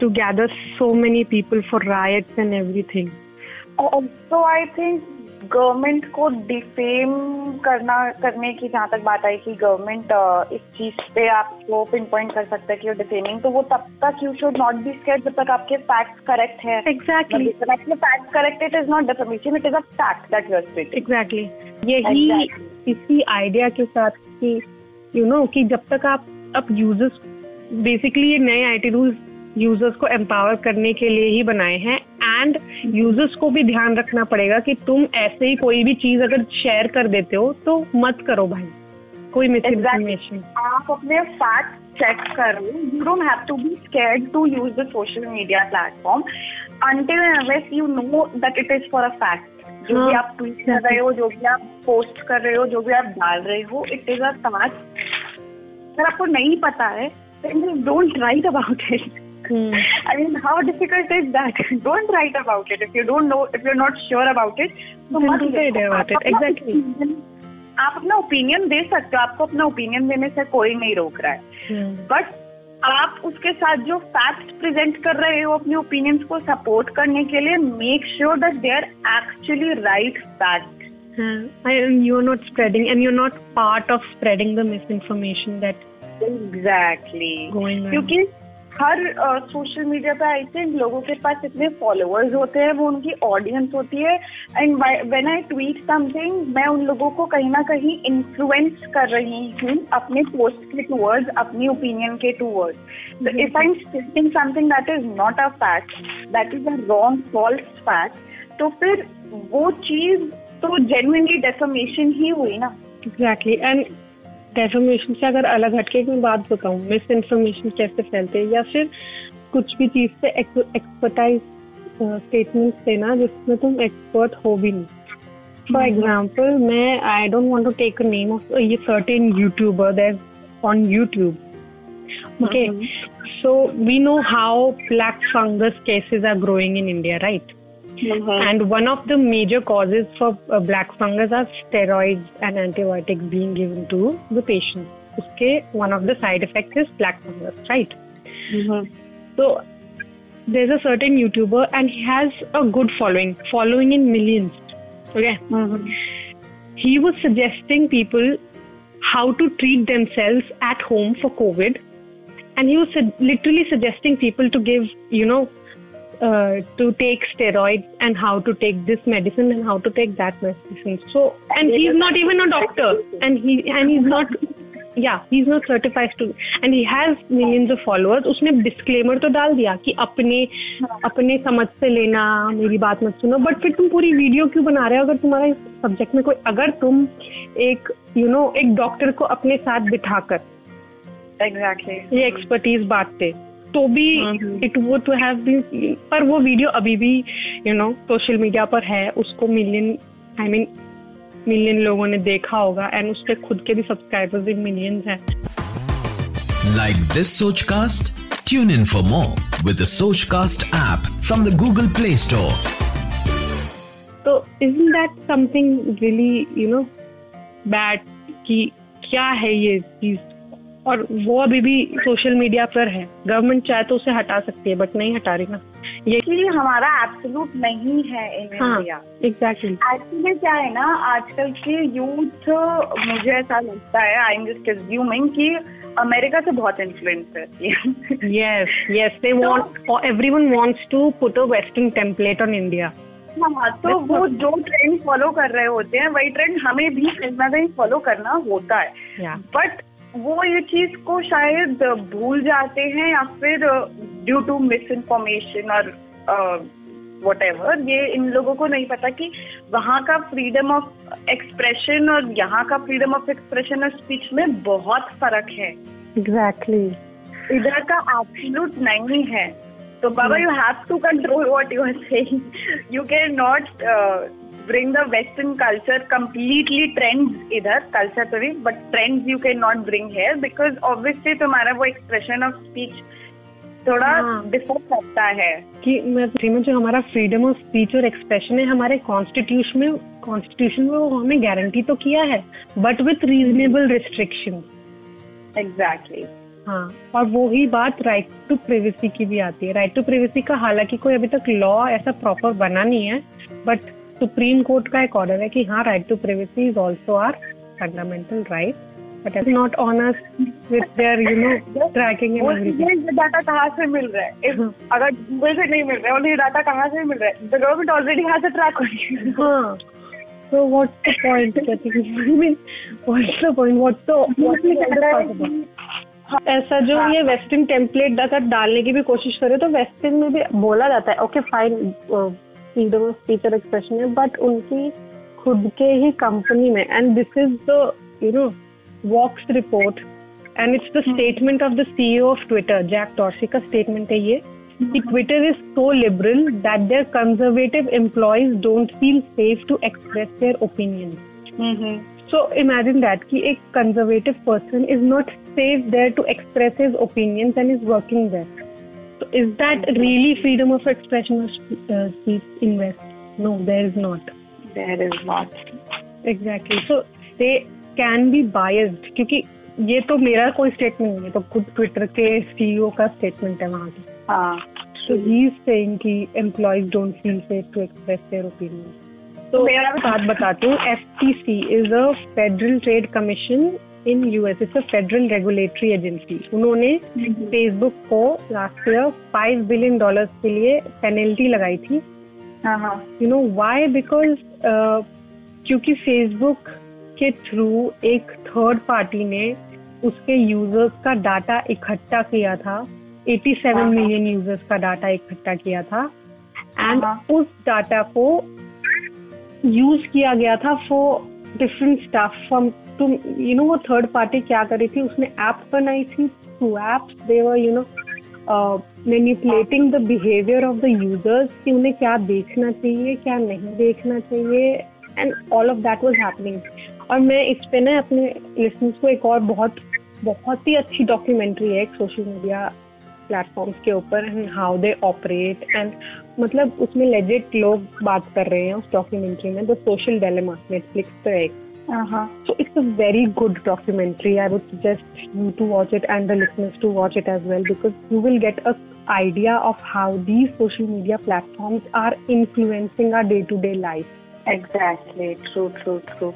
to gather so many people for rights and everything तो आई थिंक गवर्नमेंट को डिफेम करना करने की जहाँ तक बात आई कि गवर्नमेंट uh, इस चीज़ पे आपको पिन पॉइंट कर सकता है कि डिफेमिंग तो वो तब तक you should not be scared जब तक आपके फैक्ट्स करेक्ट है। Exactly fact correct it is not defamation it is a fact that you are exactly यही इसी आइडिया के साथ कि यू नो कि जब तक आप अब यूज़र्स बेसिकली ये नए आईटी रूल्स यूज़र्स को एम्पावर करने के लिए ही बनाए हैं एंड यूज़र्स को भी ध्यान रखना पड़ेगा कि तुम ऐसे ही कोई भी चीज़ अगर शेयर कर देते हो तो मत करो भाई। कोई मिसइंफॉर्मेशन exactly. आप अपने फैक्ट चेक करो you don't have to be scared to use the social media platform until and unless you know that it is for a fact. जो भी आप ट्वीट कर रहे हो जो भी आप पोस्ट कर रहे हो जो भी आप डाल रहे हो इट इज़ अ फैक्ट अगर आपको नहीं पता है don't write about it. Hmm. I mean, how difficult is that? don't write about it if you don't know, if you're not sure about it. So don't say about it. Exactly. आप अपना opinion दे सकते हो आपको अपना opinion देने से कोई नहीं रोक रहा है बट hmm. आप उसके साथ जो फैक्ट प्रेजेंट कर रहे हो अपने ओपिनियन को सपोर्ट करने के लिए make sure that they are actually right fact you are not spreading and you are not part of spreading the misinformation that exactly क्योंकि. हर सोशल मीडिया पे आई थिंक लोगों के पास इतने फॉलोअर्स होते हैं वो उनकी ऑडियंस होती है। And when I tweet something मैं उन लोगों को कहीं ना कहीं इन्फ्लुएंस कर रही हूँ अपने पोस्ट के टूवर्ड्स अपनी ओपिनियन के towards if I am speaking something that is not a fact that is a wrong false fact तो फिर वो चीज़ तो जेन्युइनली डेफर्मेशन ही हुई ना। एग्जैक्टली एंड डेफर्मेशन से अगर अलग हटके मैं बात बताऊँ मिस इन्फॉर्मेशन कैसे फैलते हैं या फिर कुछ भी चीज़ से एक्सपर्टाइज स्टेटमेंट देना जिसमें तुम एक्सपर्ट हो भी नहीं फॉर एग्ज़ाम्पल mm-hmm. मैं I don't want to take name of ये certain YouTuber that on YouTube okay mm-hmm. so we know how black fungus cases are growing in india right Mm-hmm. And one of the major causes for uh, black fungus are steroids and antibiotics being given to the patient. Okay, one of the side effects is black fungus, right? Mm-hmm. So there's a certain YouTuber and he has a good following, following in millions. Okay. Mm-hmm. He was suggesting people how to treat themselves at home for COVID. And he was su- literally suggesting people to give, you know, Uh, to take steroids and how to take this medicine and how to take that medicine. So, and he's not even a doctor, and he and he's not. या he is not certified to and he has millions of followers उसने disclaimer तो डाल दिया कि अपने अपने समझ से लेना मेरी बात मत सुनो बट फिर तुम पूरी वीडियो क्यों बना रहे हो अगर तुम्हारा सब्जेक्ट में कोई अगर तुम एक यू नो एक डॉक्टर को अपने साथ बिठाकर एग्जैक्टली ये एक्सपर्टीज बात पे तो भी इट वो टू हैव बीन पर वो वीडियो अभी भी यू नो सोशल मीडिया पर है उसको मिलियन आई मीन मिलियन लोगों ने देखा होगा एंड उसके खुद के भी सब्सक्राइबर्स भी मिलियंस हैं। Like this Soch cast tune in for more with the Soch cast app from the Google Play Store तो isn't that something really you know bad कि क्या है ये चीज़? और वो अभी भी सोशल मीडिया पर है। गवर्नमेंट चाहे तो उसे हटा सकती है बट नहीं हटा रही ना। ये हमारा एब्सोल्यूट नहीं है इन हाँ, इंडिया एग्जैक्टली एक्चुअली क्या है ना आजकल के यूथ मुझे ऐसा लगता है आई एम जस्ट एज्यूमिंग कि अमेरिका से बहुत इन्फ्लुएंस करती है। Yes yes they want everyone wants to put a western template on India हाँ तो वो जो ट्रेंड फॉलो कर रहे होते हैं वही ट्रेंड हमें भी कहीं ना कहीं फॉलो करना होता है। बट वो ये चीज़ को शायद भूल जाते हैं या फिर ड्यू टू मिस इन्फॉर्मेशन और वट एवर ये इन लोगों को नहीं पता कि वहाँ का फ्रीडम ऑफ़ एक्सप्रेशन और यहाँ का फ्रीडम ऑफ़ एक्सप्रेशन और स्पीच में बहुत फ़र्क है। Exactly exactly. इधर का एब्सोल्यूट नहीं है। तो बाबा you have to control what you are saying you can not bring the Western culture completely trends इधर culture तो नहीं but trends you can not bring here because obviously तुम्हारा वो expression of speech थोड़ा differ. करता है कि मैं जो हमारा फ्रीडम ऑफ़ स्पीच और एक्सप्रेशन है हमारे कॉन्स्टिट्यूशन में कॉन्स्टिट्यूशन में वो हमें गारंटी तो किया है but with reasonable restriction exactly हाँ और वो ही बात राइट टू प्रिवेसी की भी आती है। राइट टू प्रिवेसी का हालाँकि कोई अभी तक लॉ ऐसा प्रॉपर बना नहीं है बट सुप्रीम कोर्ट का एक ऑर्डर है कि हाँ right to privacy is also a fundamental right but is not on us with their you know tracking and everything data कहाँ से मिल रहा है? हाँ। अगर गूगल से नहीं मिल रहा है और ये डाटा कहाँ से मिल रहा है? The government already has a track on हाँ। So what's the point? I mean what's the point? What's the what's the ऐसा जो हाँ। ये वेस्टर्न टेम्पलेट अगर डालने की भी कोशिश करे तो वेस्टर्न में भी बोला जाता है okay fine freedom of speech और एक्सप्रेशन है बट उनकी खुद के ही कंपनी में and this is the you know Vox report and it's the statement of the CEO of Twitter Jack Dorsey का स्टेटमेंट है ये कि Twitter is so liberal that their conservative employees don't feel safe to express their opinion so imagine that कि एक conservative person is not safe there to express his opinions and is working there So is that really freedom of expression of uh, speech in West? No, there is not. There is not. Exactly. So they can be biased क्योंकि ये तो मेरा कोई statement नहीं है तो खुद Twitter के सीईओ का स्टेटमेंट है वहाँ पे सो ही सेइंग कि employees don't feel safe to express their opinion तो मैं बात बताती हूँ F T C is a federal trade commission in US. It's a federal regulatory agency. उन्होंने फेसबुक को last year five billion dollars के लिए पेनल्टी लगाई थी। यू नो व्हाई बिकॉज़ क्योंकि फेसबुक के थ्रू एक थर्ड पार्टी ने उसके यूज़र्स का डाटा इकट्ठा किया था। 87 मिलियन यूज़र्स का डाटा इकट्ठा किया था। एंड हाँ। उस डाटा को यूज़ किया गया था फॉर डिफरेंट स्टाफ फ्रॉम तुम यू नो वो थर्ड पार्टी क्या कर रही थी? उसने ऐप बनाई थी two apps they were you know manipulating the behaviour of the users कि उन्हें क्या देखना चाहिए, क्या नहीं देखना चाहिए and all of that was happening और मैं इस पे ना अपने लिसनर्स को एक और बहुत बहुत ही अच्छी डॉक्यूमेंट्री है, एक सोशल मीडिया प्लेटफॉर्म्स के ऊपर and how they operate and मतलब उसमें लेजिट लोग बात कर रहे हैं उस डॉक्यूमेंट्री में द सोशल डेलेमा नेटफ्लिक्स पे है एक हाँ हाँ So it's a very good documentary. I would suggest you to watch it and the listeners to watch it as well because you will get a idea of how these social media platforms are influencing our day-to-day life. Exactly. True, true, true.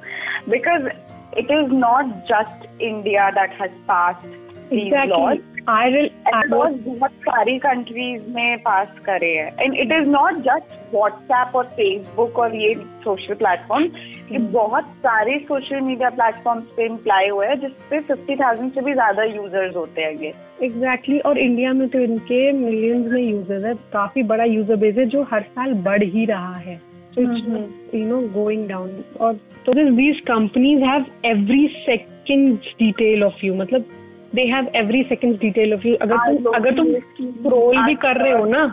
Because it is not just India that has passed these laws. I will. I And laws बहुत सारी countries में पास करे हैं and it is not just WhatsApp और Facebook और ये social platform ये बहुत सारे सोशल मीडिया प्लेटफॉर्म्स पे इम्प्लाई हुए हैं जिसपे फिफ्टी थाउज़ेंड से भी ज़्यादा यूज़र्स होते हैं ये। एग्जैक्टली और इंडिया में तो इनके मिलियंस में यूज़र्स है। काफ़ी बड़ा यूज़र बेस है जो हर साल बढ़ ही रहा है। यू नो गोइंग डाउन और तो companies have every second detail of you मतलब they have every second detail of you अगर हाँ, तुम अगर तुम स्क्रॉल भी कर रहे हो ना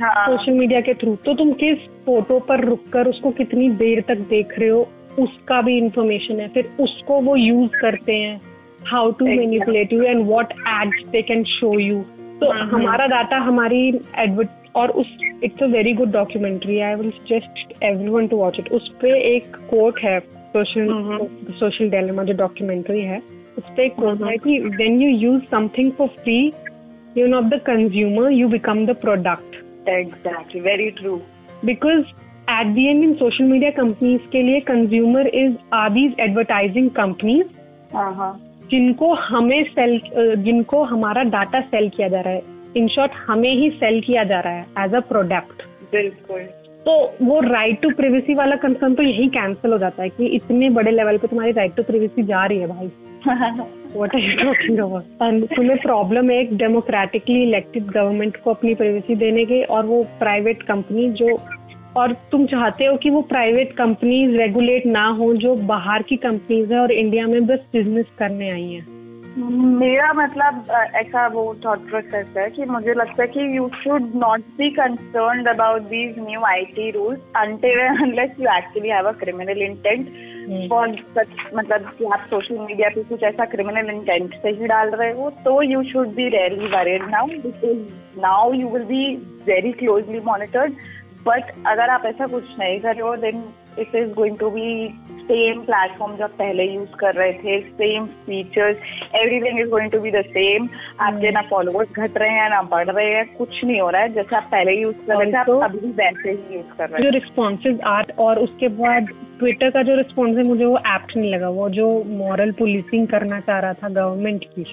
हाँ। सोशल मीडिया के थ्रू तो तुम किस फ़ोटो पर रुककर उसको कितनी देर तक देख रहे हो उसका भी इंफॉर्मेशन है। फिर उसको वो यूज़ करते हैं how to. Manipulate you and what ads they can show you तो हमारा डाटा हमारी एडवर्ट और उस it's a very good documentary I will suggest everyone to watch it उस पे एक कोट है सोशल सोशल डेलेमा जो डॉक्यूमेंट्री है। कोट है कि when you use something for free you not the consumer you become the product exactly very true because at the end in social media companies के लिए consumer is are these advertising companies हाँ हाँ जिनको हमें sell जिनको हमारा data sell किया जा रहा है. इन शॉर्ट हमें ही सेल किया जा रहा है एज अ प्रोडक्ट बिल्कुल. तो वो राइट टू प्रिवेसी वाला कंसर्न तो यही कैंसिल हो जाता है कि इतने बड़े लेवल पे तुम्हारी राइट टू प्रिवेसी जा रही है भाई। What are you talking about तुम्हें प्रॉब्लम है एक डेमोक्रेटिकली इलेक्टेड गवर्नमेंट को अपनी प्राइवेसी देने के और वो प्राइवेट कंपनी जो और तुम चाहते हो कि वो प्राइवेट कंपनीज़ रेगुलेट ना हो जो बाहर की कंपनीज़ है और इंडिया में बस बिज़नेस करने आई हैं। मेरा मतलब ऐसा वो थॉट प्रोसेस है कि मुझे लगता है कि you should not be concern about these new IT rules until unless you actually have a criminal intent for such मतलब कि आप सोशल मीडिया पे कुछ ऐसा क्रिमिनल इंटेंट से ही डाल रहे हो तो you should be rarely worried now because now you will be very closely monitored but अगर आप ऐसा कुछ नहीं कर रहे हो then it is going to be same platform जो पहले यूज़ कर रहे थे same features everything is going to be the same आपके ना फॉलोअर्स घट रहे हैं ना बढ़ रहे हैं कुछ नहीं हो रहा है। जैसे आप पहले यूज़ कर रहे थे आप अभी भी वैसे ही यूज़ कर रहे हैं। जो रिस्पॉन्सेज आर्ट और उसके बाद ट्विटर का जो रिस्पॉन्स है मुझे वो एप्ट नहीं लगा। वो जो मॉरल पुलिसिंग करना चाह रहा था गवर्नमेंट की।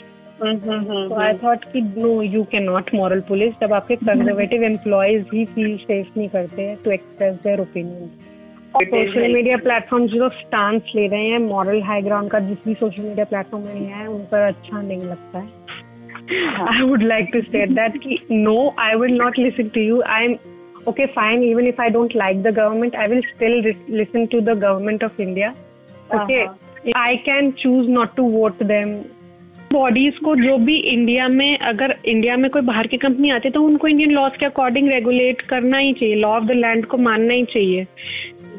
तो आई थॉट कि no you can not moral police जब आपके कंजर्वेटिव एम्प्लॉयज़ ही फील सेफ़ नहीं करते हैं to express their opinion social media platform जो स्टांस ले रहे हैं मॉरल हाई ग्राउंड का जिस भी सोशल मीडिया प्लेटफॉर्म में नहीं है उन पर अच्छा नहीं लगता है। I would like to state that कि no I will not listen to you I am okay fine even if i don't like the government i will still ris- listen to the government of india. Okay Uh-huh. I can choose not to vote them bodies को जो भी India में अगर India में कोई बाहर की company आती है तो उनको इंडियन लॉज के अकॉर्डिंग रेगुलेट करना ही चाहिए लॉ ऑफ़ द लैंड को मानना ही चाहिए।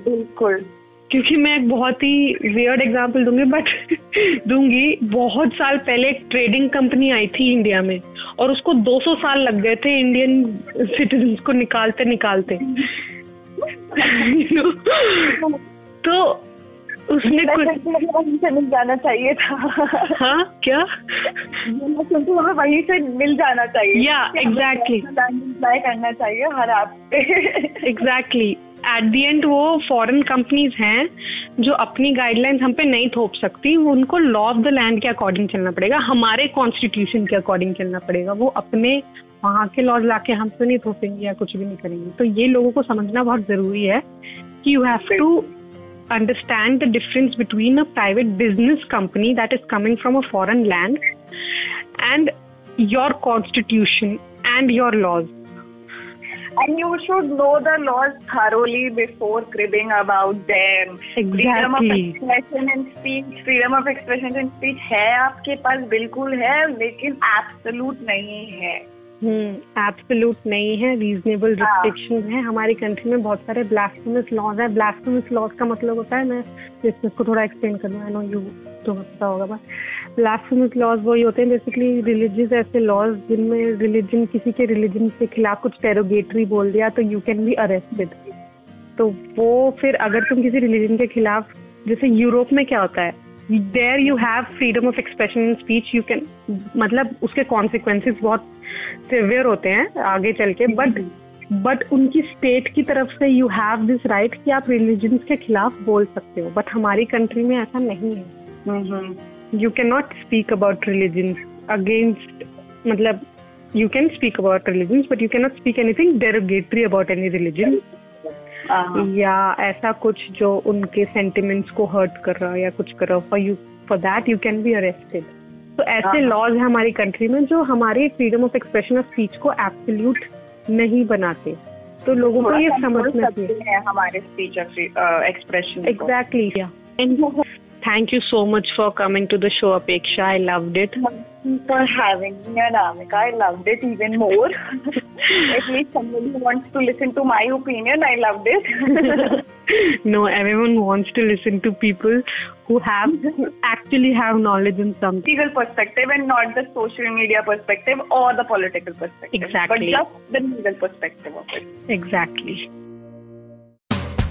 बिल्कुल। क्योंकि मैं एक बहुत ही वियर्ड एग्जांपल दूँगी बट दूँगी। बहुत साल पहले एक ट्रेडिंग कंपनी आई थी इंडिया में और उसको 200 साल लग गए थे इंडियन सिटीजन को निकालते निकालते। तो उसने कुछ से मिल जाना चाहिए था। हाँ क्या? क्योंकि हमें वहीं से मिल जाना चाहिए। Exactly. अप्लाई करना चाहिए हर आप एग्जैक्टली एट दी एंड वो फॉरेन कंपनीज़ हैं जो अपनी गाइडलाइंस हम पे नहीं थोप सकती, उनको लॉ ऑफ़ द लैंड के अकॉर्डिंग चलना पड़ेगा, हमारे कॉन्स्टिट्यूशन के अकॉर्डिंग चलना पड़ेगा वो अपने वहाँ के लॉज लाके हम पे नहीं थोपेंगे या कुछ भी नहीं करेंगे तो ये लोगों को समझना बहुत ज़रूरी है कि you have to understand the difference between a private business company that is coming from a foreign land and your constitution and your laws. And you should know the laws thoroughly before cribbing about them. Exactly. Freedom of expression and speech, freedom of expression and speech है आपके पास बिल्कुल है लेकिन absolute नहीं है हम्म absolute नहीं है रीजनेबल हाँ। रिस्ट्रिक्शन है हमारी कंट्री में बहुत सारे ब्लास्फेमस लॉज है ब्लास्फेमस लॉज का मतलब होता है मैं इसको थोड़ा एक्सप्लेन कर दूँ आई नो यू तुम्हें पता होगा बट ब्लास्फेमस लॉज वही होते हैं बेसिकली रिलीजियस ऐसे लॉज जिनमें रिलीजन किसी के रिलीजन के खिलाफ कुछ टेरोगेटरी बोल दिया तो यू कैन बी अरेस्टेड तो वो फिर अगर तुम किसी रिलीजन के खिलाफ, जैसे यूरोप में क्या होता है there you have freedom of expression in speech you can मतलब उसके कॉन्सिक्वेंसेस बहुत सिवियर होते हैं आगे चल के बट बट उनकी स्टेट की तरफ़ से यू हैव दिस राइट कि आप रिलीजन के खिलाफ बोल सकते हो बट हमारी कंट्री में ऐसा नहीं है। You can not speak about religion against मतलब you can speak about religion but you can not speak anything derogatory about any religion. या ऐसा कुछ जो उनके सेंटिमेंट्स को हर्ट कर रहा हो या कुछ कर रहा हो for you for that you can be arrested तो ऐसे। लॉज है हमारी कंट्री में जो हमारे freedom of expression of speech को एब्सोल्यूट नहीं बनाते। तो लोगों को ये समझना चाहिए। हमारे speech expression exactly Thank you so much for coming to the show, Apeksha. I loved it. For having me, Anamika. I loved it even more. At least somebody wants to listen to my opinion. I loved it. no, everyone wants to listen to people who have actually have knowledge in some legal perspective and not the social media perspective or the political perspective. Exactly. But just the legal perspective of it. Exactly.